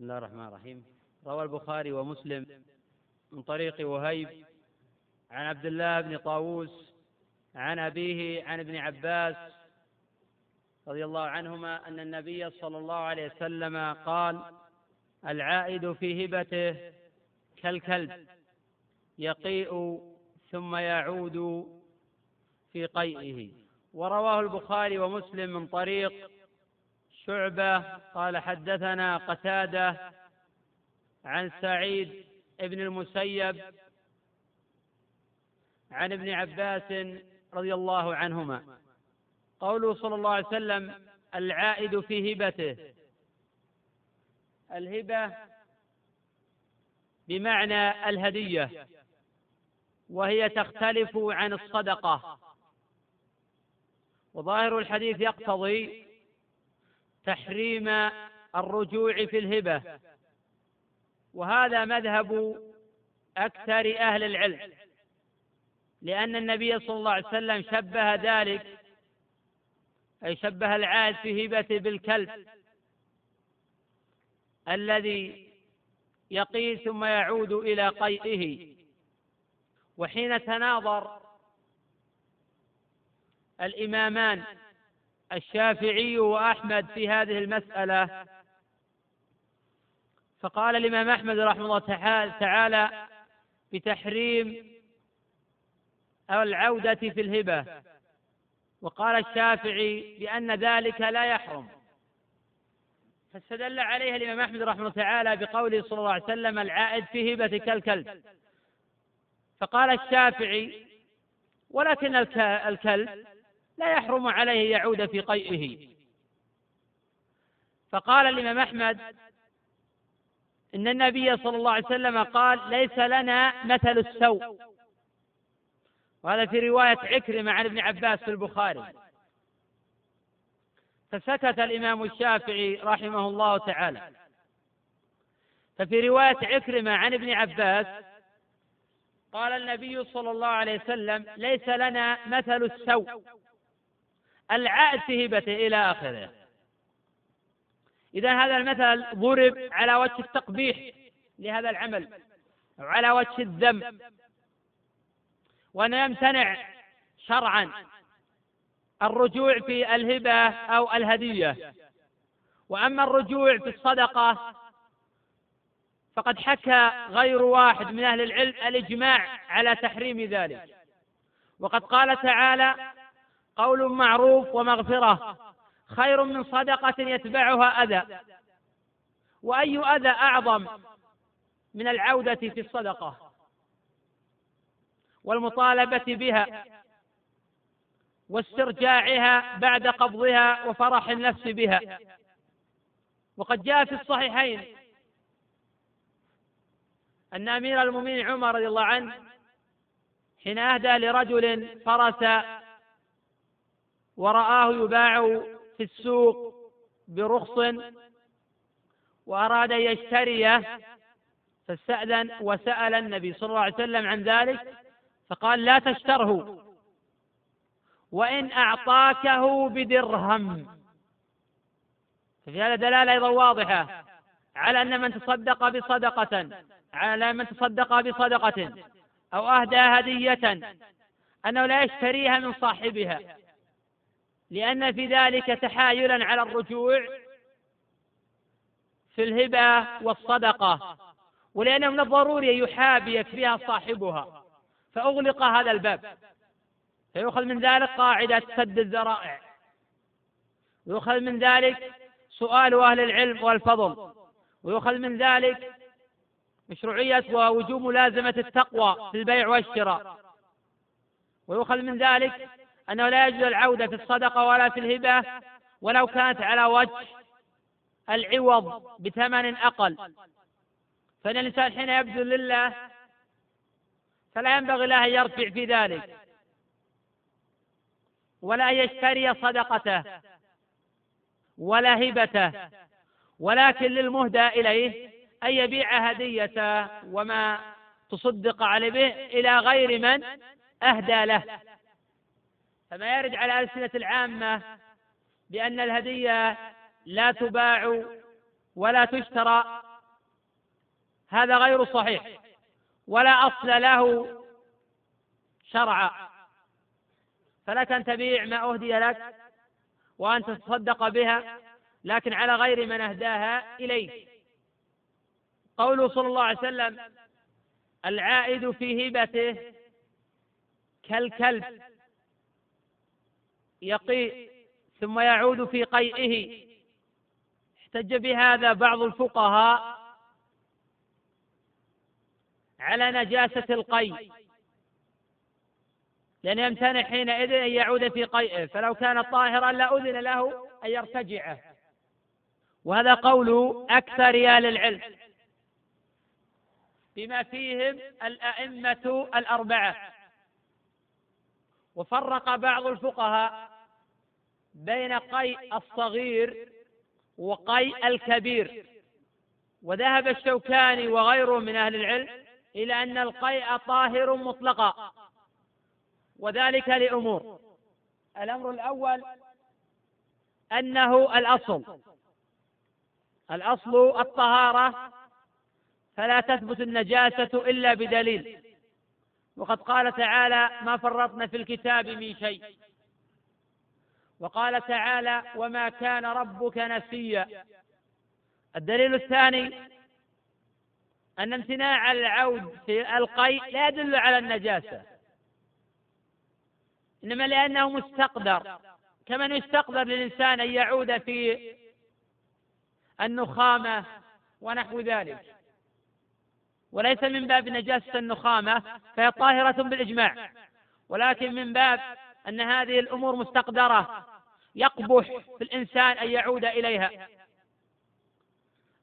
بسم الله الرحمن الرحيم. روى البخاري ومسلم من طريق وهيب عن عبد الله بن طاووس عن أبيه عن ابن عباس رضي الله عنهما أن النبي صلى الله عليه وسلم قال العائد في هبته كالكلب يقيء ثم يعود في قيئه. ورواه البخاري ومسلم من طريق شعبة قال حدثنا قتادة عن سعيد بن المسيب عن ابن عباس رضي الله عنهما. قوله صلى الله عليه وسلم العائد في هبته. الهبة بمعنى الهدية وهي تختلف عن الصدقة. وظاهر الحديث يقتضي تحريم الرجوع في الهبة. وهذا مذهب أكثر أهل العلم لأن النبي صلى الله عليه وسلم شبه ذلك أي شبه العاد في هبته بالكلب الذي يقي ثم يعود إلى قيئه. وحين تناظر الإمامان الشافعي وأحمد في هذه المسألة. فقال الإمام أحمد رحمه الله تعالى بتحريم العودة في الهبة. وقال الشافعي بأن ذلك لا يحرم. فاستدل عليها الإمام أحمد رحمه الله تعالى بقوله صلى الله عليه وسلم العائد في هبة كالكلب. فقال الشافعي ولكن الكلب لا يحرم عليه يعود في قيئه. فقال الإمام أحمد إن النبي صلى الله عليه وسلم قال ليس لنا مثل السوء. وهذا في رواية عكرمة عن ابن عباس في البخاري. فسكت الإمام الشافعي رحمه الله تعالى. ففي رواية عكرمة عن ابن عباس قال النبي صلى الله عليه وسلم ليس لنا مثل السوء. هبته إلى آخره. إذا هذا المثل ضرب على وجه التقبيح لهذا العمل أو على وجه الذم وأن يمتنع شرعا الرجوع في الهبة أو الهدية. وأما الرجوع في الصدقة فقد حكى غير واحد من أهل العلم الإجماع على تحريم ذلك. وقد قال تعالى قول معروف ومغفرة. خير من صدقة يتبعها أذى. وأي أذى أعظم من العودة في الصدقة والمطالبة بها واسترجاعها بعد قبضها وفرح النفس بها. وقد جاء في الصحيحين أن أمير المؤمنين عمر رضي الله عنه حين أهدى لرجل فرس ورآه يباع في السوق برخص وأراد أن يشتريه فاستأذن وسأل النبي صلى الله عليه وسلم عن ذلك فقال لا تشتره وإن أعطاكه بدرهم. ففي هذا دلالة أيضا واضحة على أن من تصدق بصدقة على من تصدق بصدقة أو أهدى هدية أنه لا يشتريها من صاحبها. لأن في ذلك تحايلا على الرجوع في الهبة والصدقة ولأنه من الضروري يحابي يكفيها صاحبها فأغلق هذا الباب فيؤخذ من ذلك قاعدة سد الذرائع ويؤخذ من ذلك سؤال أهل العلم والفضل ويؤخذ من ذلك مشروعية ووجوب ملازمة التقوى في البيع والشراء ويؤخذ من ذلك أنه لا يجوز العودة في الصدقة ولا في الهبة ولو كانت على وجه العوض بثمن أقل. فإن الإنسان حين يبذل لله فلا ينبغي له أن يرفع في ذلك ولا يشتري صدقته ولا هبته ولكن للمهدى إليه أن يبيع هديته وما تصدق عليه به إلى غير من أهدى له. فما يرد على ألسنة العامة بأن الهدية لا تباع ولا تشترى هذا غير صحيح ولا أصل له شرعا. فلك أن تبيع ما أهدي لك وأن تتصدق بها لكن على غير من أهداها إليك. قوله صلى الله عليه وسلم العائد في هبته كالكلب. يقيء ثم يعود في قيئه. احتج بهذا بعض الفقهاء على نجاسة القيء لأن يمتنع حينئذ أن يعود في قيئه. فلو كان طاهرا لأذن له أن يرتجعه. وهذا قول أكثر أهل العلم بما فيهم الأئمة الأربعة. وفرق بعض الفقهاء بين قيء الصغير وقيء الكبير. وذهب الشوكاني وغيره من أهل العلم إلى أن القيء طاهر مطلقا وذلك لأمور. الأمر الأول أنه الأصل الأصل الطهارة فلا تثبت النجاسة إلا بدليل. وقد قال تعالى ما فرطنا في الكتاب من شيء. وقال تعالى وما كان ربك نسيا. الدليل الثاني أن امتناع العود في القيء لا يدل على النجاسة إنما لأنه مستقدر. كمن يستقدر للإنسان أن يعود في النخامة ونحو ذلك. وليس من باب نجاسة النخامة فهي طاهرة بالإجماع. ولكن من باب أن هذه الأمور مستقدرة يقبح في الإنسان أن يعود إليها.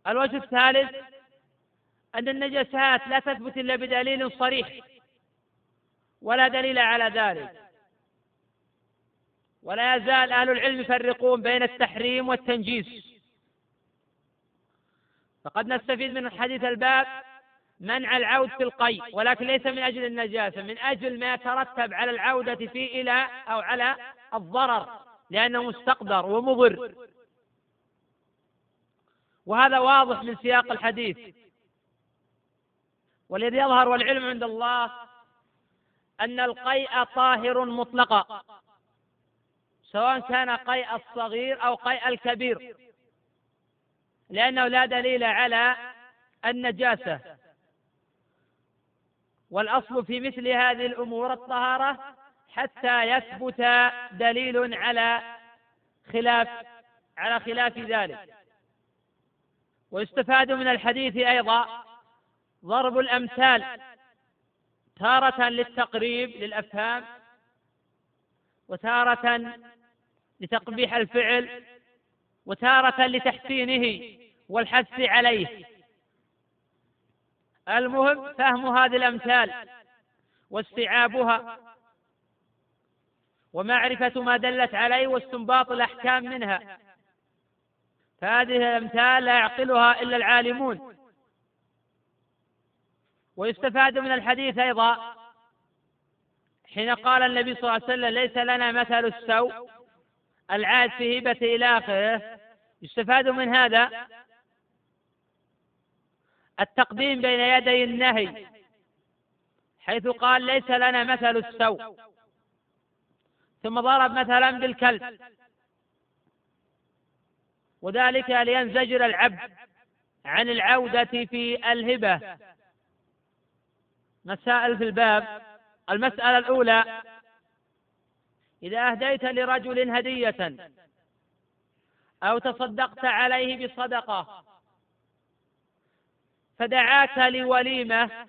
الوجه الثالث أن النجاسات لا تثبت إلا بدليل صريح ولا دليل على ذلك. ولا يزال أهل العلم يفرقون بين التحريم والتنجيس. فقد نستفيد من حديث الباب منع العود في القي ولكن ليس من أجل النجاسة من أجل ما يترتب على العودة فيه إلى أو على الضرر لأنه مستقدر ومضر. وهذا واضح من سياق الحديث. والذي يظهر والعلم عند الله أن القيء طاهر مطلقا سواء كان قيء الصغير أو قيء الكبير لأنه لا دليل على النجاسة. والأصل في مثل هذه الأمور الطهارة حتى يثبت دليل على خلاف على خلاف ذلك. ويستفاد من الحديث أيضا ضرب الأمثال تارة للتقريب للأفهام وتارة لتقبيح الفعل وتارة لتحسينه والحث عليه. المهم فهم هذه الأمثال واستيعابها ومعرفة ما دلت عليه واستنباط الأحكام منها. فهذه الأمثال لا يعقلها إلا العالمون. ويستفاد من الحديث أيضا حين قال النبي صلى الله عليه وسلم ليس لنا مثل السوء العاد في هبته إلى آخره. يستفاد من هذا التقديم بين يدي النهي حيث قال ليس لنا مثل السوء. ثم ضرب مثلا بالكلب. وذلك لينزجر العبد عن العودة في الهبة. مسائل في الباب. المسألة الأولى إذا أهديت لرجل هدية أو تصدقت عليه بصدقة فدعاك لوليمة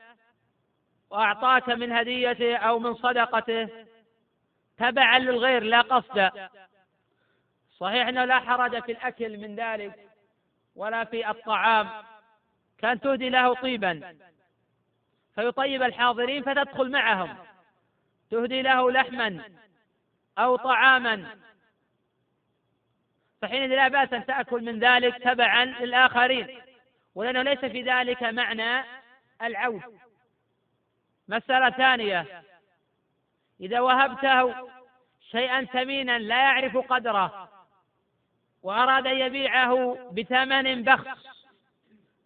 وأعطاك من هديته أو من صدقته تبعا للغير لا قصدا صحيح أنه لا حرج في الأكل من ذلك ولا في الطعام كان تهدي له طيبا. فيطيب الحاضرين فتدخل معهم تهدي له لحما أو طعاما. فحين لا بأس أن تأكل من ذلك تبعا للآخرين. ولأنه ليس في ذلك معنى العود مسألة ثانية. إذا وهبته شيئا ثمينا لا يعرف قدره وأراد أن يبيعه بثمن بخس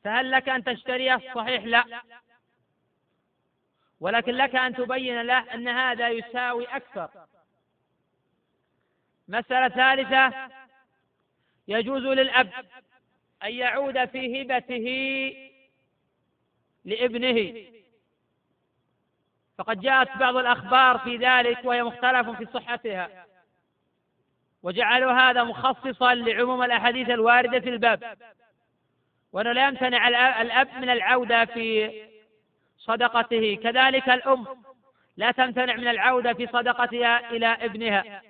فهل لك أن تشتريه؟ صحيح لا. ولكن لك أن تبين له أن هذا يساوي أكثر. مسألة ثالثة. يجوز للأب أن يعود في هبته لابنه. فقد جاءت بعض الأخبار في ذلك وهي مختلف في صحتها. وجعلوا هذا مخصصا لعموم الأحاديث الواردة في الباب. وأنه لا يمتنع الأب من العودة في صدقته. كذلك الأم لا تمتنع من العودة في صدقتها إلى ابنها.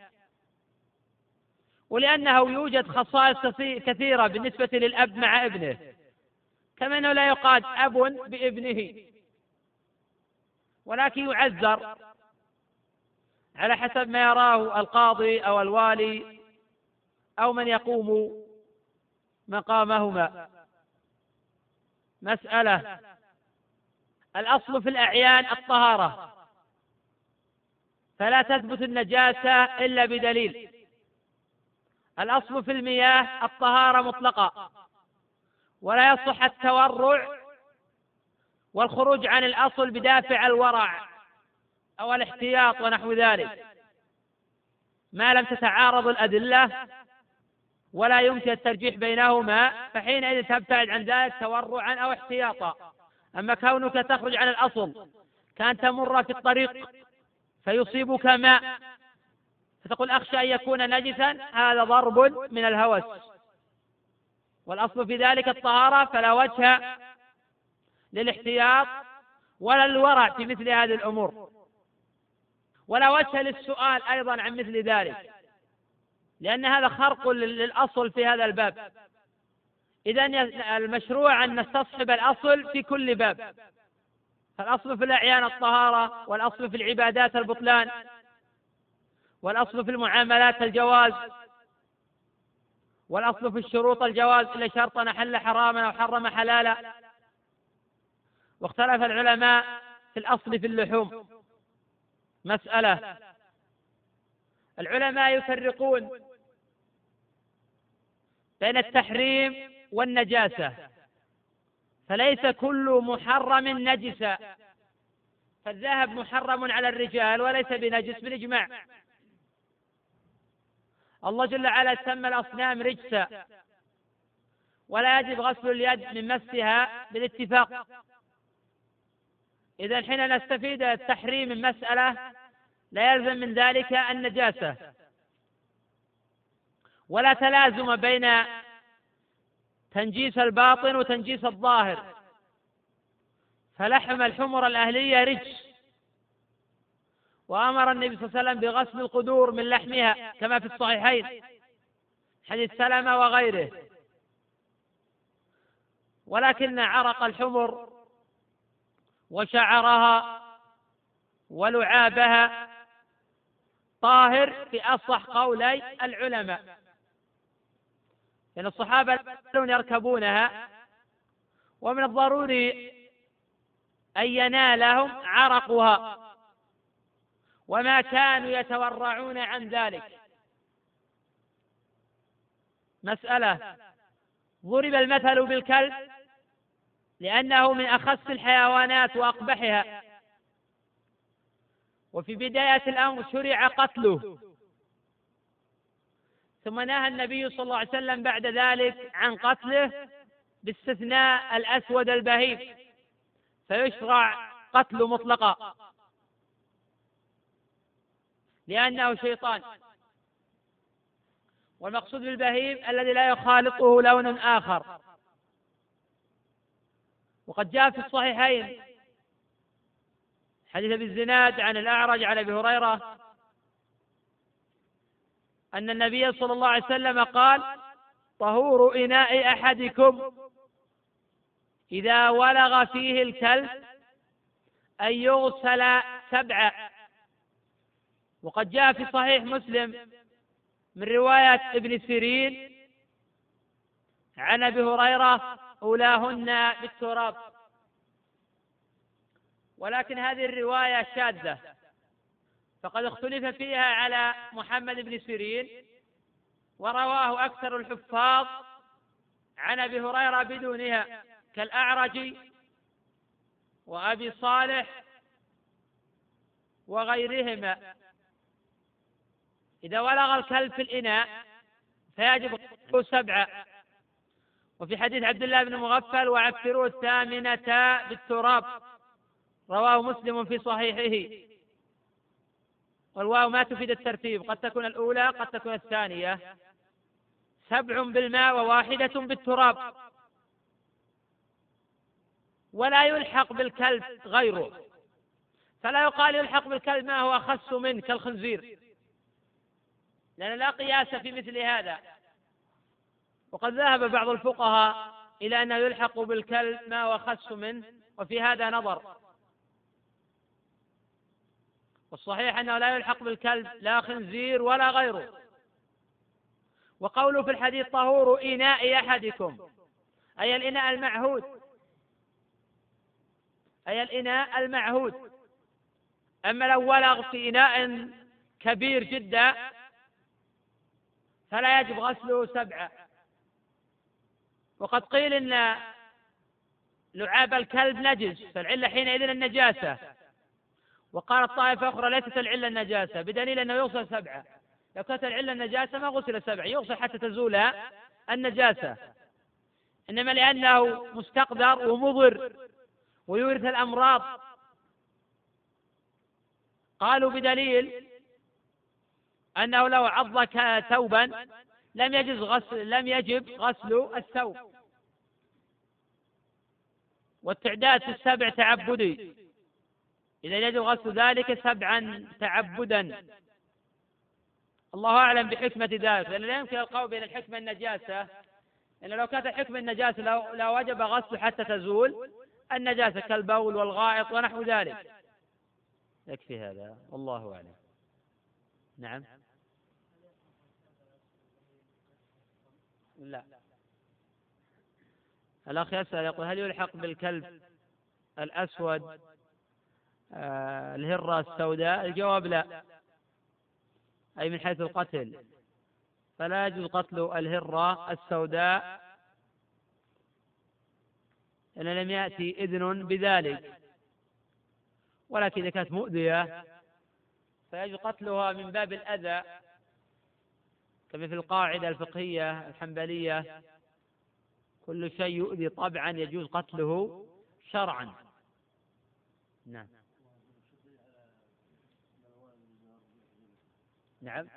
ولأنه يوجد خصائص كثيرة بالنسبة للأب مع ابنه. كما أنه لا يقاد أب بابنه. ولكن يعذر على حسب ما يراه القاضي أو الوالي أو من يقوم مقامهما. مسألة. الأصل في الأعيان الطهارة. فلا تثبت النجاسة إلا بدليل. الأصل في المياه الطهارة مطلقة. ولا يصح التورع والخروج عن الأصل بدافع الورع أو الاحتياط ونحو ذلك. ما لم تتعارض الأدلة ولا يمكن الترجيح بينهما فحينئذ تبتعد عن ذلك تورعا أو احتياطا. أما كونك تخرج عن الأصل كأن تمر في الطريق فيصيبك ماء. فتقول أخشى أن يكون نجسا؟ هذا ضرب من الهوس. والأصل في ذلك الطهارة فلا وجه للاحتياط ولا الورع في مثل هذه الأمور. ولا وجه للسؤال أيضا عن مثل ذلك لأن هذا خرق للأصل في هذا الباب. إذا المشروع أن نستصحب الأصل في كل باب. فالأصل في الأعيان الطهارة والأصل في العبادات البطلان. والأصل في المعاملات الجواز. والأصل في الشروط الجواز إلا شرطا أحل حراما أو حرم حلالا. واختلف العلماء في الأصل في اللحوم. مسألة. العلماء يفرقون بين التحريم والنجاسة. فليس كل محرم نجسا. فالذهب محرم على الرجال وليس بنجس بالإجماع. الله جل وعلا سمى الأصنام رجسا. ولا يجب غسل اليد من مسها بالاتفاق. إذا حين نستفيد التحريم من مسألة لا يلزم من ذلك النجاسة. ولا تلازم بين تنجيس الباطن وتنجيس الظاهر. فلحم الحمر الأهلية رجس. وأمر النبي صلى الله عليه وسلم بغسل القدور من لحمها كما في الصحيحين. حديث سلمة وغيره. ولكن عرق الحمر وشعرها ولعابها طاهر في أصح قولي العلماء. لأن الصحابة يركبونها ومن الضروري أن ينالهم عرقها. وما كانوا يتورعون عن ذلك. مسألة. ضرب المثل بالكلب لأنه من أخس الحيوانات وأقبحها. وفي بداية الأمر شرع قتله. ثم نهى النبي صلى الله عليه وسلم بعد ذلك عن قتله باستثناء الأسود البهيم. فيشرع قتله مطلقا. لأنه شيطان. والمقصود بالبهيم الذي لا يخالطه لون آخر. وقد جاء في الصحيحين حديث أبي الزناد عن الأعرج عن أبي هريرة أن النبي صلى الله عليه وسلم قال طهور إناء أحدكم إذا ولغ فيه الكلب أن يغسل سبعا وقد جاء في صحيح مسلم من رواية ابن سيرين عن أبي هريرة أولاهن بالتراب. ولكن هذه الرواية شاذة فقد اختلف فيها على محمد بن سيرين ورواه أكثر الحفاظ عن أبي هريرة بدونها كالأعرج وأبي صالح وغيرهما. إذا ولغ الكلب في الإناء فيجب سبعة. وفي حديث عبد الله بن مغفل وعفروا الثامنة بالتراب رواه مسلم في صحيحه. والواو ما تفيد الترتيب قد تكون الأولى قد تكون الثانية. سبع بالماء وواحدة بالتراب. ولا يلحق بالكلب غيره. فلا يقال يلحق بالكلب ما هو أخس منه كالخنزير. لأن لا قياس في مثل هذا. وقد ذهب بعض الفقهاء إلى أنه يلحق بالكلب ما هو أخس منه وفي هذا نظر. والصحيح أنه لا يلحق بالكلب لا خنزير ولا غيره. وقوله في الحديث طهور إناء أحدكم أي الإناء المعهود. أي الإناء المعهود. أما لو ولغ في إناء كبير جدا فلا يجب غسله سبعة. وقد قيل إن لعاب الكلب نجس فالعلة حينئذ النجاسة. وقالت طائفة أخرى ليست العلة النجاسة بدليل أنه يغسل سبعة. لو كانت العلة النجاسة ما غسل سبعة يغسل حتى تزول النجاسة. إنما لأنه مستقدر ومضر ويورث الأمراض. قالوا بدليل أنه لو عض ثوبا لم يجز غسل لم يجب غسل الثوب. والتعداد السبع تعبدي. إذا يجب غسل ذلك سبعا تعبدا. الله أعلم بحكمة ذلك. لأن لا يمكن القول بين الحكمة النجاسة. لأن لو كانت الحكمة النجاسة لو وجب غسل حتى تزول النجاسة كالبول والغائط ونحو ذلك. يكفي هذا. والله أعلم. نعم. لا. الأخ يسأل يقول هل يلحق بالكلب الأسود؟ آه الهرة السوداء؟ الجواب لا. أي من حيث القتل. فلا يجوز قتل الهرة السوداء إن لم يأتي إذن بذلك. ولكن إذا كانت مؤذية فيجب قتلها من باب الأذى. كما في القاعدة الفقهية الحنبلية كل شيء يؤذي طبعا يجوز قتله شرعا. نعم. نعم.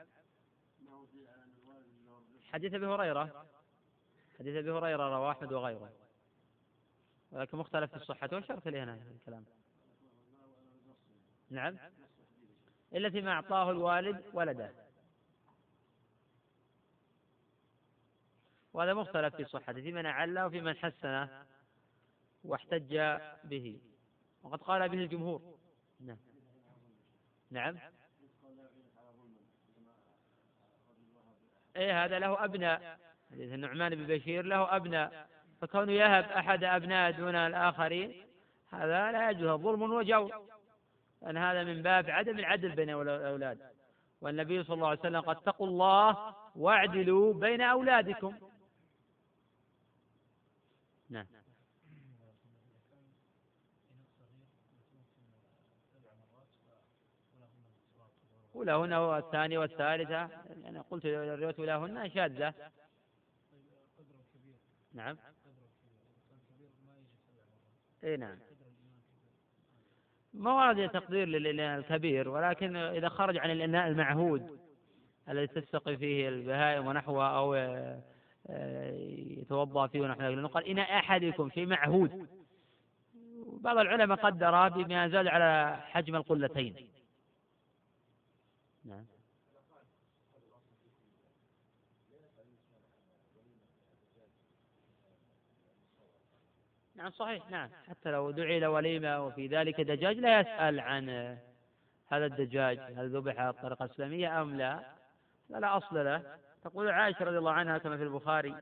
حديث أبي هريرة. حديث أبي هريرة رواه أحمد وغيره. ولكن مختلف في الصحة وشرط لي هنا الكلام. نعم. إلا فيما أعطاه الوالد ولده. وهذا مختلف في صحته في من أعله وفي من حسنه واحتج به. وقد قال به الجمهور. نعم. نعم. إيه هذا له أبناء. حديث النعمان بن بشير له أبناء. فكونه يهب أحد أبناء دون الآخرين هذا لا يجوز ظلم وجور. أن هذا من باب عدم العدل بين الأولاد. والنبي صلى الله عليه وسلم قد اتقوا الله واعدلوا بين أولادكم. نعم. ولهن هو الثانية والثالثة. أنا قلت الرواية ولهن شاذة. نعم. إي نعم. ما ورد تقدير للإناء الكبير ولكن إذا خرج عن الإناء المعهود الذي تستقي فيه البهائم ونحوها أو يتوضأ فيه ونحو ذلك قال إناء أحدكم شيء معهود. بعض العلماء قدر بما زاد على حجم القلتين. نعم. نعم صحيح نعم. حتى لو دعي إلى وليمة وفي ذلك دجاج لا يسأل عن هذا الدجاج هل ذبح الطريقة الإسلامية أم لا. لا لا أصل له. تقول عائشة رضي الله عنها كما في البخاري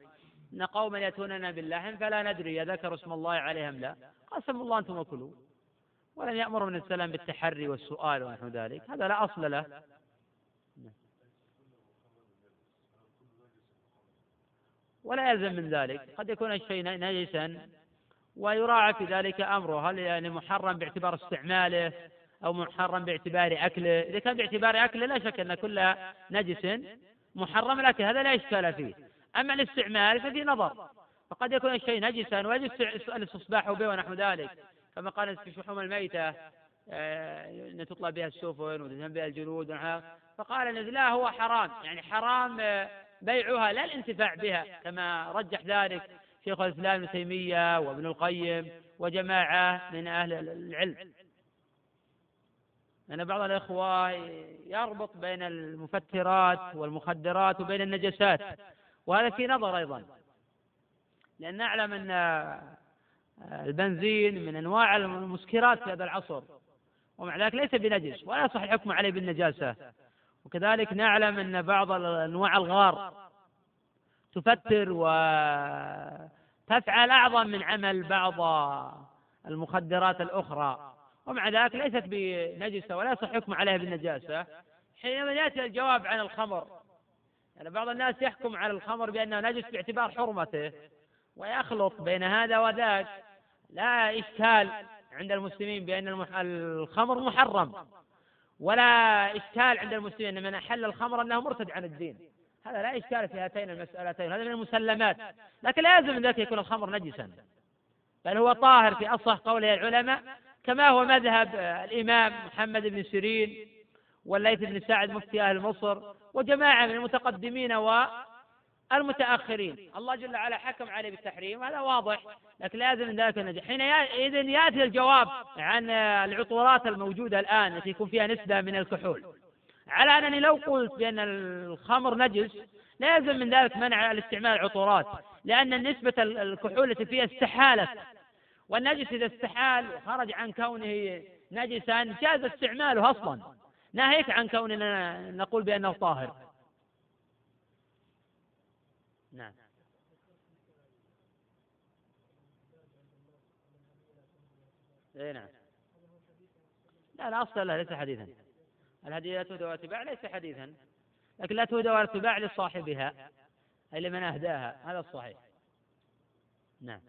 إن قوما يأتوننا باللحم فلا ندري ذكروا اسم الله عليه أم لا قسم الله أنتم وكلوا. ولم يأمر من السلام بالتحري والسؤال ونحو ذلك. هذا لا أصل له. ولا يلزم من ذلك. قد يكون الشيء نجسا ويراعى في ذلك أمره. هل يعني محرم باعتبار استعماله أو محرم باعتبار أكله؟ إذا كان باعتبار أكله لا شك أن كل نجس. محرم لكن هذا لا إشكال فيه. أما الاستعمال ففي نظر. فقد يكون الشيء نجسا ويجوز الاستصباح به ونحو ذلك. كما قال في شحوم الميتة آه، أن تطلع بها السفن وتذهب بها الجلود فقال لا هو حرام. يعني حرام آه، بيعها لا الانتفاع بها. كما رجح ذلك شيخ الإسلام ابن تيمية وابن القيم وجماعة من أهل العلم. أن بعض الإخوة يربط بين المفترات والمخدرات وبين النجسات وهذا في نظر أيضا. لأن نعلم أن البنزين من أنواع المسكرات في هذا العصر. ومع ذلك ليس بنجس ولا يصح الحكم عليه بالنجاسة. وكذلك نعلم أن بعض أنواع الغار تفتر وتفعل أعظم من عمل بعض المخدرات الأخرى. ومع ذلك ليست بنجسة ولا يصح حكم عليها بالنجاسة. حينما يأتي الجواب عن الخمر يعني بعض الناس يحكم على الخمر بأنه نجس باعتبار حرمته ويخلط بين هذا وذاك لا إشكال عند المسلمين بأن الخمر محرم ولا إشكال عند المسلمين أن من أحل الخمر أنه مرتد عن الدين. هذا لا إشكال في هاتين المسألتين هذا من المسلمات. لكن لا يلزم من ذلك يكون الخمر نجسا بل هو طاهر في أصح قوله العلماء كما هو مذهب الإمام محمد بن سيرين والليث بن سعد مفتي أهل مصر وجماعة من المتقدمين والمتأخرين. الله جل وعلا حكم عليه بالتحريم هذا واضح لكن لازم من ذلك النجاح حين إذن يأتي الجواب عن العطورات الموجودة الآن التي يكون فيها نسبة من الكحول. على أنني لو قلت بأن الخمر نجس لا من ذلك منع الاستعمال العطورات لأن نسبة الكحول التي فيها استحالت والنجس إذا استحال وخرج عن كونه نجسا جاز استعماله أصلا. ناهيك عن كوننا نقول بأنه طاهر. نعم. اي نعم. لا الأصل لا ليس حديثا. الهدية لا تهدى ولا تباع ليس حديثا. لكن لا تهدى ولا تباع لصاحبها أي لمن أهداها. هذا الصحيح. نعم.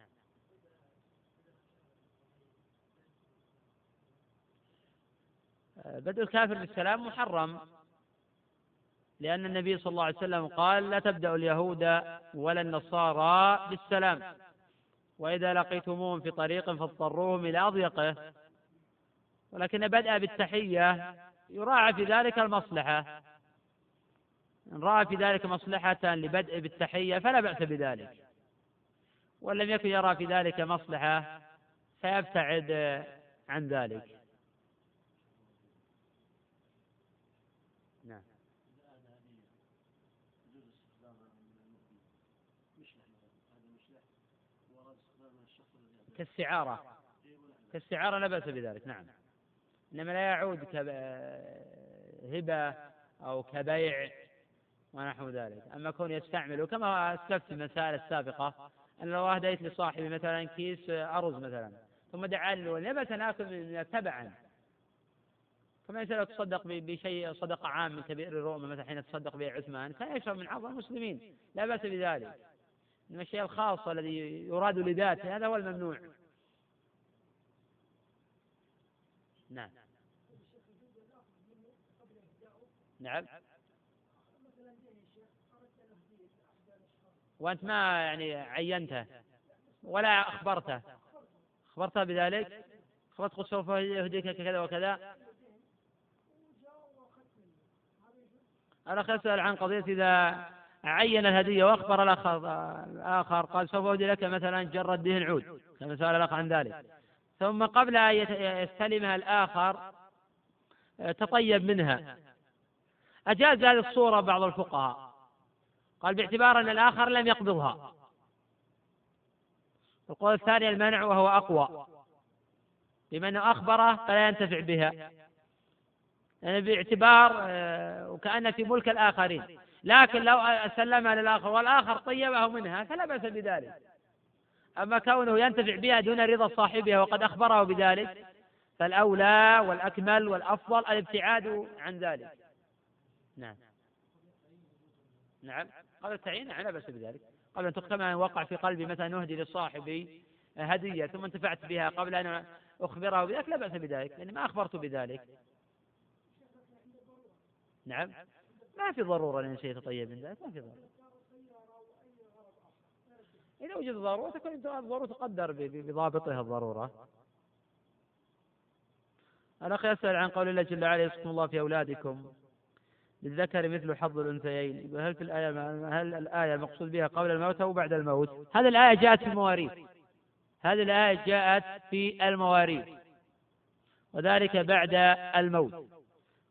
بدء الكافر بالسلام محرم. لأن النبي صلى الله عليه وسلم قال لا تبدأ اليهود ولا النصارى بالسلام. وإذا لقيتموهم في طريق فاضطروهم إلى أضيقه. ولكن بدأ بالتحية. يراعى في ذلك المصلحة. إن رأى في ذلك مصلحة لبدء بالتحية فلا بأس بذلك. وإن لم يكن يرى في ذلك مصلحة فيبتعد عن ذلك نعم كاستعارة كاستعارة لا بأس بذلك نعم. إنما لا يعود كهبة أو كبيع ونحو ذلك. أما كون يستعمله كما أسلفت في المسائل السابقة أن لو أهديت لصاحبي مثلا كيس أرز مثلا ثم دعا لي ولم ناكل من تبعا. كما يسأل تصدق بشيء صدقة عام من كبير روما مثلا حين تصدق به عثمان كان يشرب من عظم المسلمين. لا بأس بذلك. إنما الشيء الخاص الذي يراد لذاته هذا هو الممنوع. نعم. نعم. وأنت ما يعني عينته ولا أخبرته أخبرته بذلك؟ أخبرت سوف يهديك كذا وكذا. الأخ يسأل عن قضية إذا عين الهدية وأخبر الأخ الآخر قال سوف أهدي لك مثلا جرة دهن عود كما سأل الأخ عن ذلك. ثم قبل أن يستلمها الآخر تطيب منها. أجاز هذه الصورة بعض الفقهاء. قال باعتبار أن الآخر لم يقبضها. القول الثاني المنع وهو أقوى. بما أنه أخبره فلا ينتفع بها. يعني باعتبار آه، وكأن في ملك الآخرين. لكن لو سلمها للآخر والآخر طيبه منها فلا بأس بذلك. أما كونه ينتفع بها دون رضا صاحبها وقد أخبره بذلك فالأولى والأكمل والأفضل الابتعاد عن ذلك. نعم. نعم. قبل التعيين نعم لا بأس بذلك. قبل أن تختم وقع في قلبي مثلا نهدي لصاحبي هدية ثم انتفعت بها قبل أن أخبره بذلك لا بأس بذلك لأني ما أخبرت بذلك. نعم. ما في ضرورة لأن يتطيب من ذلك ما في ضرورة. إذا وجد ضرورة تكون الضرورة تقدر بضابطها الضرورة. الأخ يسأل عن قول الله جل وعلا يسكن الله في أولادكم للذكر مثل حظ الأنثيين. هل في الآية هل الآية المقصود بها قبل الموت أو بعد الموت؟ هذه الآية جاءت في المواريث. هذه الآية جاءت في المواريث. وذلك بعد الموت.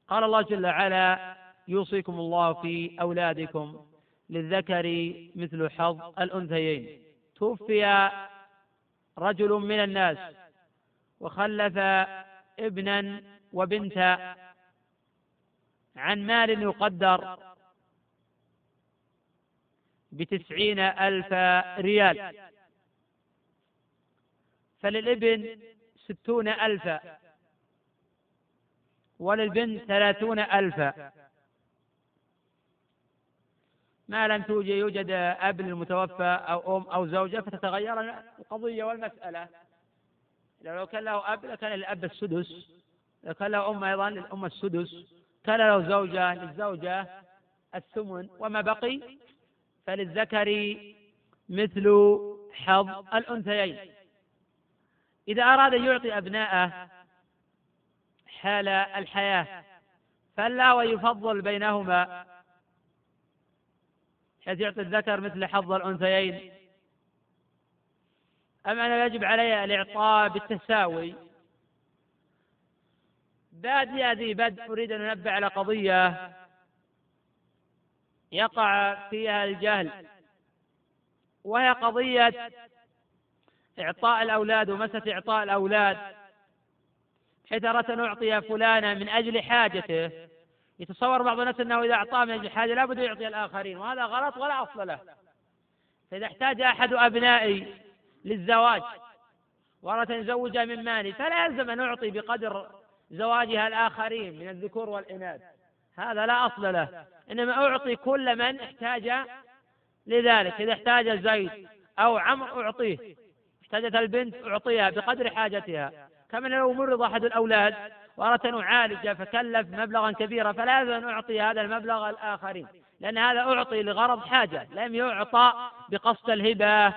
قال الله جل وعلا يوصيكم الله في أولادكم للذكر مثل حظ الأنثيين. توفي رجل من الناس وخلف ابنا وبنتا عن مال يقدر بتسعين ألف ريال. فللابن ستون ألفا وللبنت ثلاثون ألفا ما لم توجد يوجد أب للمتوفى أو أم أو زوجة فتتغير القضية والمسألة. لو كان له أب لكان للأب السدس. لو كان له أم أيضا للأم السدس. كان له زوجة للزوجة الثمن. وما بقي؟ فللذكر مثل حظ الأنثيين. إذا أراد يعطي أبناءه حال الحياة فلا ويفضل بينهما حيث يعطي الذكر مثل حظ الأنثيين. أم أنه يجب عليه الإعطاء بالتساوي؟ بادي ذي بدء أريد أن أنبه على قضية يقع فيها الجهل وهي قضية إعطاء الأولاد ومسة إعطاء الأولاد. حيث أردت أن أعطي فلانا من أجل حاجته يتصور بعض الناس أنه إذا أعطاه من أجل حاجة لابد يعطي الآخرين وهذا غلط ولا أصل له. فإذا احتاج أحد أبنائي للزواج وأردت أن يزوجها من مالي فلا يلزم أن أعطي بقدر زواجها الآخرين من الذكور والإناث. هذا لا أصل له. إنما أعطي كل من احتاج لذلك. إذا احتاج زيد أو عمرو أعطيه. احتاجت البنت أعطيها بقدر حاجتها. كما لو مرض أحد الأولاد وأردت أن أعالج فكلف مبلغا كبيرا فلا أن أعطي هذا المبلغ الآخرين لأن هذا أعطي لغرض حاجة لم يعطى بقصد الهبة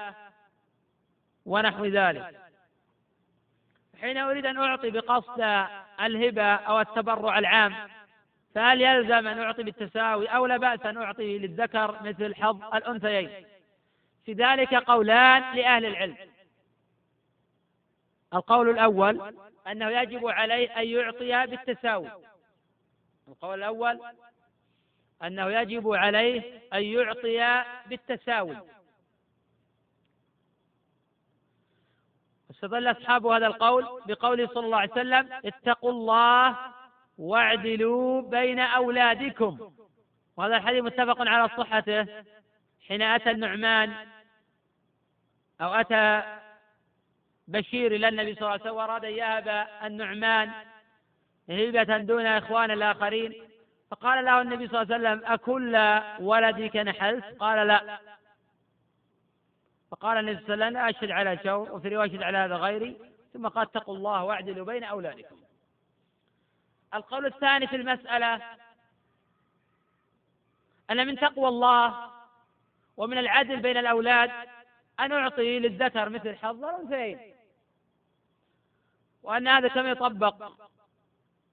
ونحو ذلك. حين أريد أن أعطي بقصد الهبة أو التبرع العام فهل يلزم أن أعطي بالتساوي أو لا بأس أن أعطي للذكر مثل حظ الأنثيين؟ في ذلك قولان لأهل العلم. القول الأول أنه يجب عليه أن يعطي بالتساوي. القول الأول أنه يجب عليه أن يعطي بالتساوي. استدل أصحاب هذا القول بقوله صلى الله عليه وسلم اتقوا الله واعدلوا بين أولادكم. وهذا الحديث متفق على صحته. حين أتى النعمان أو أتى بشير إلى النبي صلى الله عليه وسلم وأراد أن يهب النعمان هبة دون إخوان الآخرين. فقال له النبي صلى الله عليه وسلم أكل ولدك نحلت؟ قال لا. فقال النبي صلى الله عليه وسلم أشهد على شور وفي رواية أشهد على هذا غيري. ثم قال اتقوا الله واعدلوا بين أولادكم. القول الثاني في المسألة أن من تقوى الله ومن العدل بين الأولاد أن أعطي للذكر مثل حظ الأنثيين. وأن هذا كما يطبق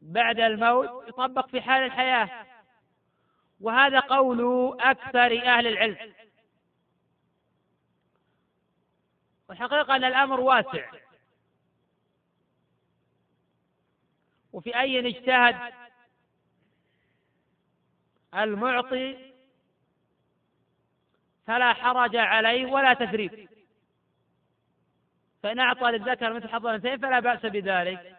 بعد الموت يطبق في حال الحياة. وهذا قول أكثر أهل العلم. والحقيقة أن الأمر واسع. وفي أي اجتهد؟ المعطي فلا حرج عليه ولا تثريب. فإن أعطى للذكر مثل حظ الأنثيين فلا بأس بذلك.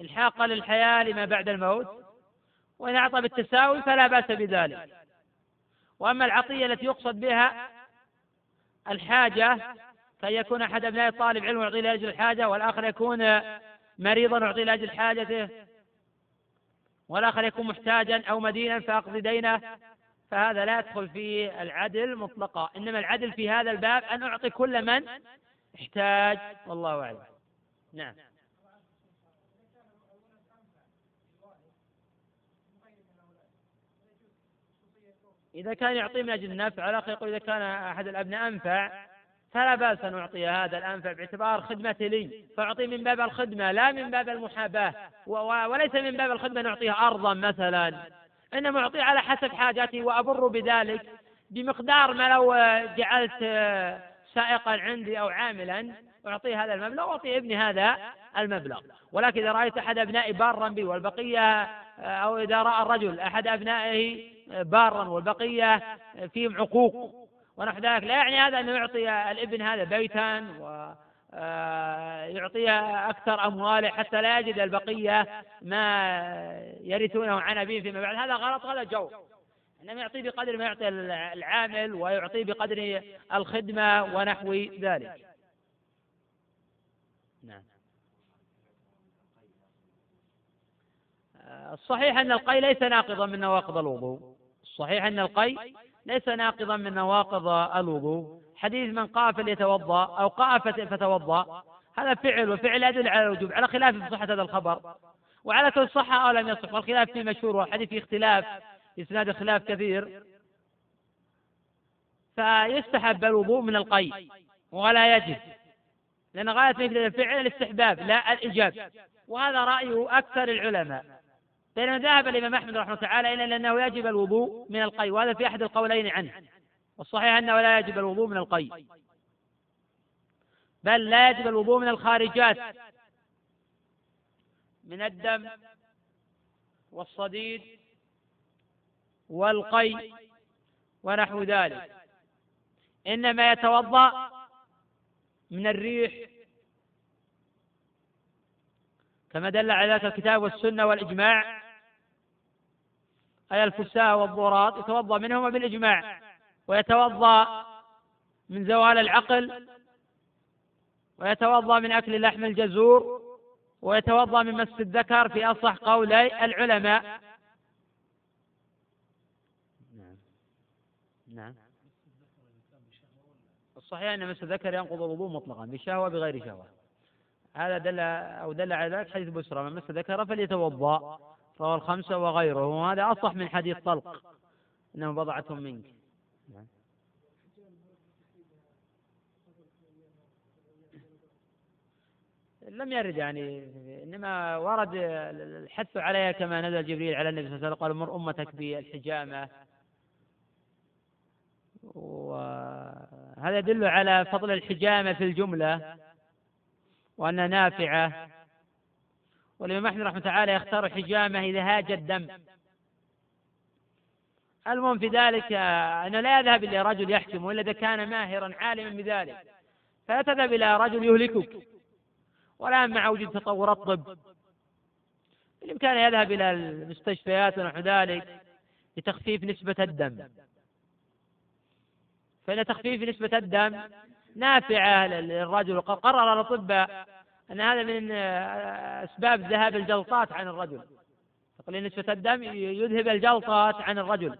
الحاقا للحياة لما بعد الموت وإن أعطى بالتساوي فلا بأس بذلك. وأما العطية التي يقصد بها الحاجة كأن يكون أحد أبناء طالب علم ويعطيه لأجل الحاجة والآخر يكون مريضا ويعطيه لأجل حاجته والآخر يكون محتاجا أو مدينا فأقضي دينه فهذا لا يدخل في العدل مطلقا. إنما العدل في هذا الباب أن أعطي كل من احتاج والله أعلم. نعم. إذا كان يعطي من أجل النفع الأخ يقول إذا كان أحد الأبناء أنفع فلا بأس أن أعطي هذا الأنفع باعتبار خدمته لي. فأعطي من باب الخدمة لا من باب المحاباة. وليس من باب الخدمة أن أعطيه أرضا مثلا. إنما أعطيه على حسب حاجتي وأبر بذلك بمقدار ما لو جعلت سائقا عندي أو عاملا أعطيه هذا المبلغ وأعطي ابني هذا المبلغ. ولكن إذا رأيت أحد أبنائي بارا بي والبقية أو إذا رأى الرجل أحد أبنائه بارا والبقية فيهم عقوق ونحو ذلك لا يعني هذا أنه يعطي الابن هذا بيتا و يعطيها أكثر أمواله حتى لا يجد البقية ما يرثونه عن أبيه فيما بعد. هذا غلط هذا جور. إنما يعطي بقدر ما يعطي العامل ويعطي بقدر الخدمة ونحو ذلك. نعم. الصحيح أن القي ليس ناقضا من نواقض الوضوء. الصحيح أن القي ليس ناقضا من نواقض الوضوء. حديث من قاء فليتوضأ أو قاء فتوضأ. هذا فعل وفعل يدل على الوجوب على خلاف في صحة هذا الخبر. وعلى كل صحة أو لم يصح والخلاف فيه مشهور والحديث فيه اختلاف إسناد خلاف كثير. فيستحب الوضوء من القي ولا يجب. لأن غاية مثل الفعل الاستحباب لا الإيجاب. وهذا رأي أكثر العلماء. بينما ذهب الإمام أحمد رحمه الله تعالى إلى أنه يجب الوضوء من القي وهذا في أحد القولين عنه. والصحيح أنه لا يجب الوضوء من القي بل لا يجب الوضوء من الخارجات من الدم والصديد والقي ونحو ذلك. إنما يتوضأ من الريح كما دل على ذلك الكتاب والسنة والإجماع أي الفساء والضرات يتوضأ منهما بالإجماع. ويتوضأ من زوال العقل ويتوضأ من أكل لحم الجزور ويتوضأ من مس الذكر في أصح قولي العلماء. نعم. نعم الصحيح أن مس الذكر ينقض الوضوء مطلقا بشهوة بغير شهوة. هذا دل أو دل على ذلك حديث بسرى من مس ذكر فليتوضأ رواه الخمسة وغيره وهذا أصح من حديث طلق إنه بضعة منك. لم يرد يعني إنما ورد الحث عليها كما نزل جبريل على النبي صلى الله عليه وسلم قال مر أمتك بالحجامة. وهذا يدل على فضل الحجامة في الجملة وأنها نافعة. والإمام أحمد رحمه تعالى يختار حجامة إذا هاج الدم. المهم في ذلك أنه لا يذهب إلى رجل يحكم وإلا إذا كان ماهرا عالما بذلك فلا تذهب إلى رجل يهلكك. والآن مع وجود تطورات الطب بالإمكان يذهب إلى المستشفيات ونحو ذلك لتخفيف نسبة الدم. فإن تخفيف نسبة الدم نافعة للرجل وقد قرر الأطباء أن هذا من أسباب ذهاب الجلطات عن الرجل. تقليل نسبة الدم يذهب الجلطات عن الرجل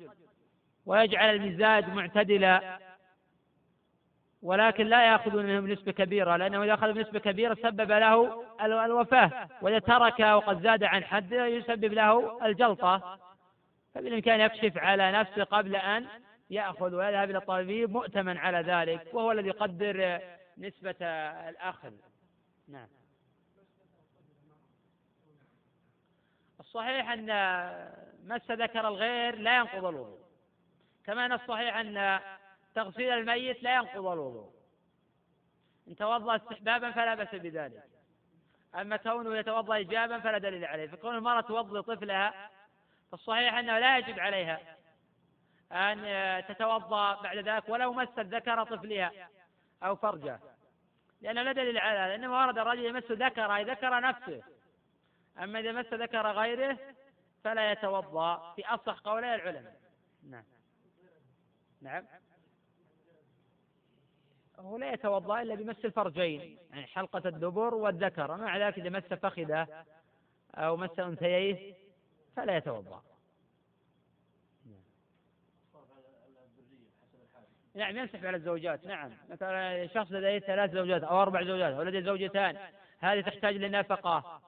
ويجعل المزاج معتدلا. ولكن لا يأخذون منه بنسبة كبيرة لأنه إذا أخذ بنسبة كبيرة سبب له الوفاة وإذا ترك وقد زاد عن حد يسبب له الجلطة. فبالإمكان يكشف على نفسه قبل أن يأخذ ويذهب إلى الطبيب مؤتمن على ذلك وهو الذي يقدر نسبة الأخذ. نعم. الصحيح أن مس ذكر الغير لا ينقض الوضوء. كما أن الصحيح أن تغسيل الميت لا ينقض الوضوء. إن توضأ استحبابا فلا بأس بذلك. أما كونه يتوضأ إيجابا فلا دليل عليه. فكون المرأة توضأ طفلها فالصحيح أنه لا يجب عليها أن تتوضأ بعد ذلك ولو مست ذكر طفلها أو فرجه لأنه لا دليل على هذا. إنما ورد الرجل يمس ذكر أي ذكر نفسه. أما إذا مس ذكر غيره فلا يتوضأ في أصح قولي العلماء. نعم. نعم. هو لا يتوضأ إلا بمس الفرجين يعني حلقة الدبر والذكر. مع ذلك إذا مس فخذة أو مس أنثييه فلا يتوضأ. نعم. ينسحب على الزوجات. نعم. مثلا شخص لديه ثلاث زوجات أو أربع زوجات أو لديه زوجتان هذه تحتاج لنفقة.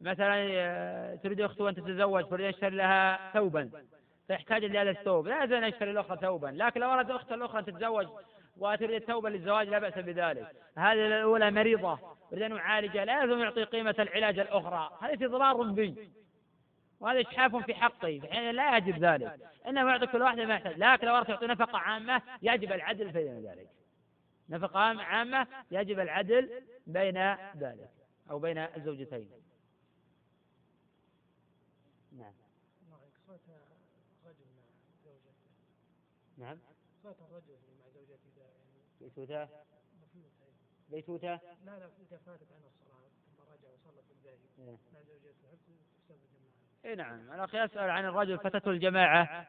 مثلا آه، تريد أخته أن تتزوج تريد أن يشتري لها ثوبا. فيحتاج لهذا الثوب. لا يزال يشتري الأخرى ثوبا. لكن لو أراد أخته الأخرى أن تتزوج وتريد التوبة للزواج لا بأس بذلك. هذه الأولى مريضة يريد أن يعالجها لا لازم يعطي قيمة العلاج الأخرى. هذه إضرار بي وهذا إجحاف في حقي حين لا يجب ذلك. إنما يعطي كل واحد ما يحتاج. لكن لو أردت يعطي نفقة عامة يجب العدل بين ذلك. نفقة عامة يجب العدل بين ذلك أو بين الزوجتين. نعم. نعم صوت الرجل مع زوجته. يعني بيتوتة بيتوتة لا لا إذا فاتت عنه الصلاة ثم رجع وصلى في البيت إيه. مع زوجته اي نعم. الاخ يسال عن الرجل فتته الجماعة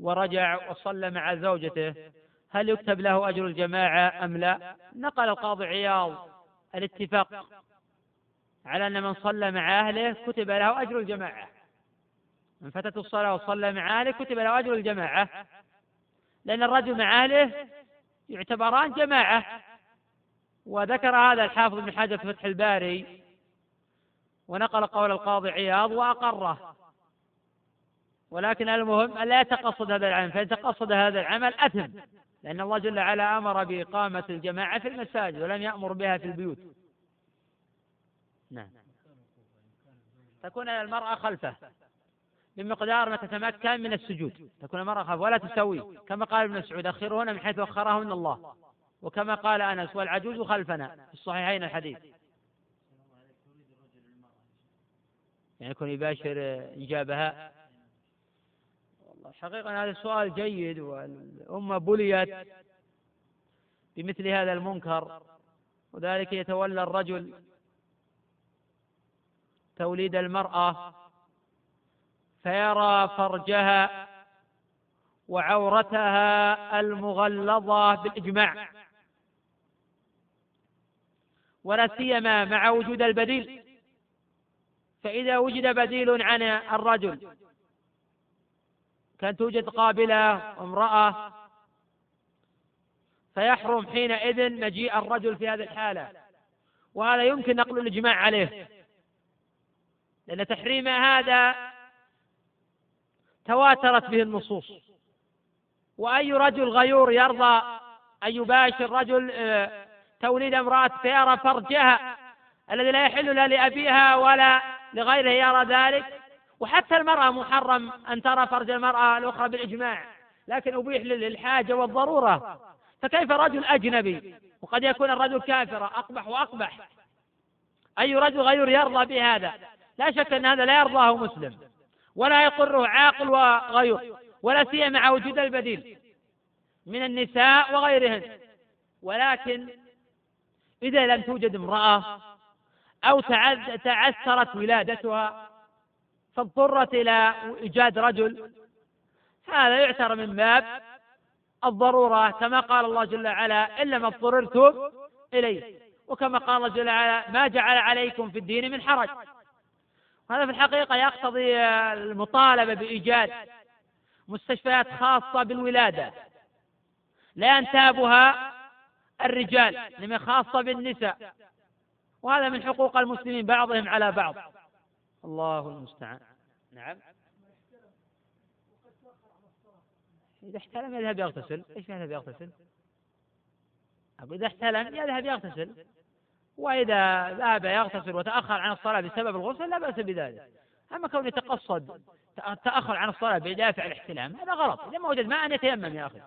ورجع وصلى مع زوجته. هل يكتب له أجر الجماعة أم لا؟ نقل القاضي عياض الاتفاق على أن من صلى مع أهله كتب له أجر الجماعة. من فتته الصلاة وصلى مع اهله كتب له أجر الجماعة. لأن الرجل مع اهله يعتبران جماعة. وذكر هذا الحافظ بن حجر في فتح الباري. ونقل قول القاضي عياض وأقره. ولكن المهم ألا يتقصد هذا العمل فإن تقصد هذا العمل أثم. لأن الله جل وعلا أمر بإقامة الجماعة في المساجد ولم يأمر بها في البيوت. نعم. تكون المرأة خلفه. بمقدار ما تتمكن من السجود. تكون المرأة خلفه ولا تسوي كما قال ابن مسعود أخرهن من حيث أخرهن الله. وكما قال أنس والعجوز خلفنا. في الصحيحين الحديث. يعني يكون يباشر إجابها والله حقيقة هذا السؤال جيد والأمة بليت بمثل هذا المنكر وذلك يتولى الرجل توليد المرأة فيرى فرجها وعورتها المغلظة بالإجماع. ولا سيما مع وجود البديل. فإذا وجد بديل عن الرجل كان توجد قابلة امرأة فيحرم حينئذ مجيء الرجل في هذه الحالة. وهذا يمكن نقل الإجماع عليه لأن تحريم هذا تواترت به النصوص. وأي رجل غيور يرضى أن يباشر رجل آه، توليد امرأة فيرى فرجها الذي لا يحل لا لأبيها ولا لغيره يرى ذلك. وحتى المرأة محرم أن ترى فرج المرأة الأخرى بالإجماع لكن أبيح للحاجة والضرورة. فكيف رجل أجنبي؟ وقد يكون الرجل كافرا أقبح وأقبح. أي رجل غير يرضى بهذا؟ لا شك أن هذا لا يرضاه مسلم. ولا يقره عاقل وغير ولا سيما مع وجود البديل من النساء وغيرهن. ولكن إذا لم توجد امرأة أو تعثرت ولادتها فاضطرت إلى إيجاد رجل هذا يعتبر من باب الضرورة كما قال الله جل وعلا إلا ما اضطررتم إليه. وكما قال الله جل وعلا ما جعل عليكم في الدين من حرج. هذا في الحقيقة يقتضي المطالبة بإيجاد مستشفيات خاصة بالولادة. لا ينتابها الرجال لما خاصة بالنساء. وهذا من حقوق المسلمين بعضهم على بعض. الله المستعان. نعم. إذا احتلم يذهب يغتسل. إيش يذهب يغتسل؟ أقول إذا احتلم يذهب يغتسل. وإذا ذهب يغتسل وتأخر عن الصلاة بسبب الغسل لا بأس بذلك. أما كون يتقصد تأخر عن الصلاة بدافع الاحتلام هذا غلط. إذا ما وجد ماء يتيمم يا أخي.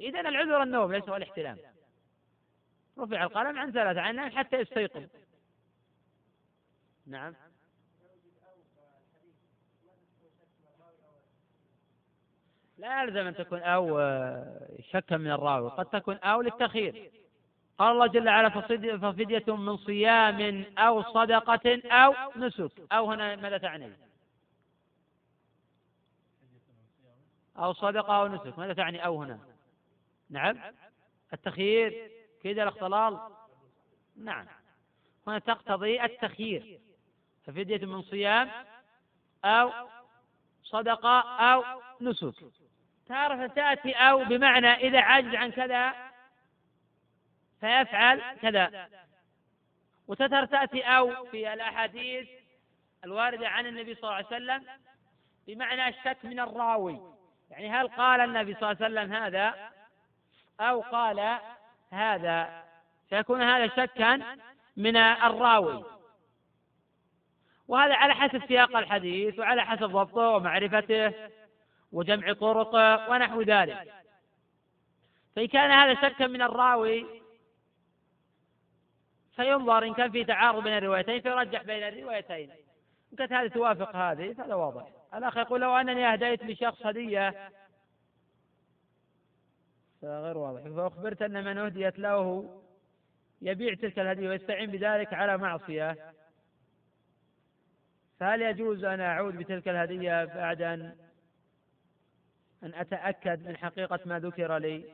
إذا العذر النوم ليس هو الاحتلام. رفع القلم عن ثلاثة عن حتى يستيقظ. نعم. لا يلزم أن تكون أو شكا من الراوي قد تكون أو للتخيير قال الله جل وعلا ففدية من صيام أو صدقة أو نسك. أو هنا ماذا تعني؟ أو صدقة أو نسك. ماذا تعني أو هنا؟ نعم. التخيير كذا الاختلال؟ نعم. هنا تقتضي التخيير ففدية من صيام أو صدقة أو نسك. تارة تأتي أو بمعنى إذا عجز عن كذا فيفعل كذا. وتتر تأتي أو في الأحاديث الواردة عن النبي صلى الله عليه وسلم بمعنى الشك من الراوي. يعني هل قال النبي صلى الله عليه وسلم هذا أو قال هذا؟ فيكون هذا شكا من الراوي. وهذا على حسب سياق الحديث وعلى حسب ضبطه ومعرفته. وجمع طرقه ونحو ذلك. فإن كان هذا شكا من الراوي فينظر إن كان في تعارض بين الروايتين فيرجح بين الروايتين. إن كانت هذه توافق هذه فهذا واضح. الأخ يقول لو أنني أهديت لشخص هدية غير واضح. فأخبرت أن من أهديت له يبيع تلك الهدية ويستعين بذلك على معصية. فهل يجوز أن أعود بتلك الهدية بعد أن أن أتأكد من حقيقة ما ذكر لي.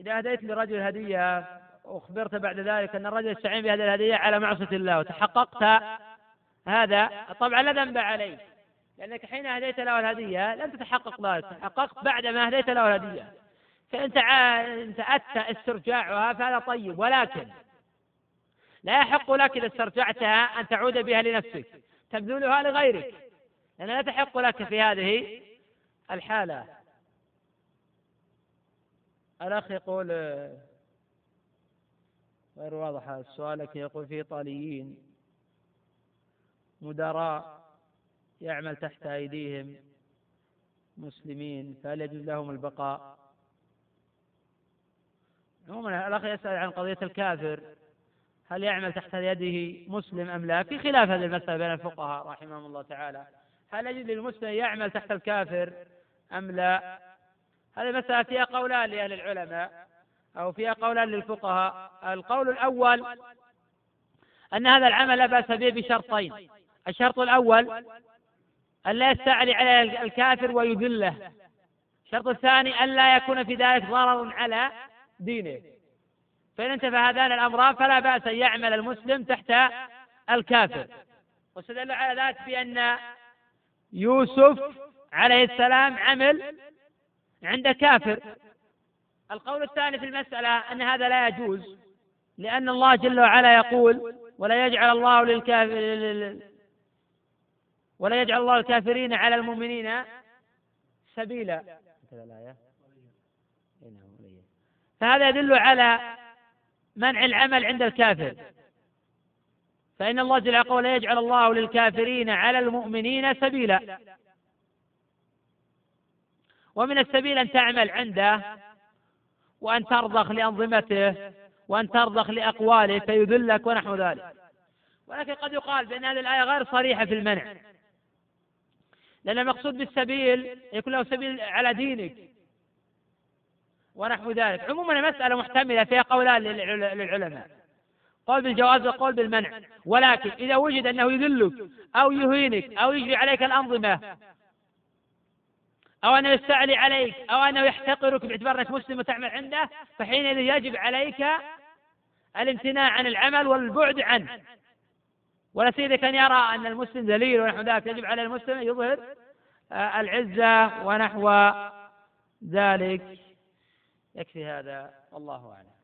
إذا أهديت لرجل هدية وأخبرت بعد ذلك أن الرجل يستعين بهذه الهدية على معصية الله وتحققت هذا طبعا لا ذنب عليك لأنك حين أهديت له الهدية لم تتحقق ذلك تحققت بعد ما أهديت له الهدية. فإن أتى استرجاعها فهذا طيب ولكن لا يحق لك إذا استرجعتها أن تعود بها لنفسك تبذلها لغيرك. لأن لا تحق لك في هذه الحالة. الأخ يقول غير واضح السؤال لكن يقول في إيطاليين مدراء يعمل تحت أيديهم مسلمين فهل يجوز لهم البقاء؟ عموما الأخ يسأل عن قضية الكافر هل يعمل تحت يده مسلم أم لا؟ في خلاف هذه المسألة بين الفقهاء رحمهم الله تعالى. هل يجوز للمسلم يعمل تحت الكافر أم لا؟ هذه المسألة فيها قولان لأهل العلماء أو فيها قولان للفقهاء. القول الأول أن هذا العمل لا بأس به بشرطين. الشرط الأول أن لا يستعلي على الكافر ويذله. الشرط الثاني أن لا يكون في ذلك ضرر على دينه. فإن انتفى هذان الأمران فلا بأس أن يعمل المسلم تحت الكافر. واستدل على ذلك بأن يوسف عليه السلام عمل عند كافر. القول الثاني في المسألة أن هذا لا يجوز لأن الله جل وعلا يقول ولا يجعل الله للكافر ولا يجعل الله الكافرين على المؤمنين سبيلا. فهذا يدل على منع العمل عند الكافر. فإن الله جل وعلا يجعل الله للكافرين على المؤمنين سبيلا. ومن السبيل أن تعمل عنده وأن ترضخ لأنظمته وأن ترضخ لأقواله فيذلك ونحو ذلك. ولكن قد يقال بأن هذه الآية غير صريحة في المنع. لأن المقصود بالسبيل يكون له سبيل على دينك ونحو ذلك. عموما المسألة محتملة فيها قولان للعلماء. قول بالجواز وقول بالمنع. ولكن إذا وجد أنه يذلك أو يهينك أو يجري عليك الأنظمة أو أنه يستعلي عليك أو أنه يحتقرك باعتبار أنك مسلم وتعمل عنده فحينئذ يجب عليك الامتناع عن العمل والبعد عنه. ولا سيدة كان يرى أن المسلم ذليل ونحو ذلك يجب على المسلم يظهر آه، العزة ونحو ذلك. يكفي هذا والله أعلم.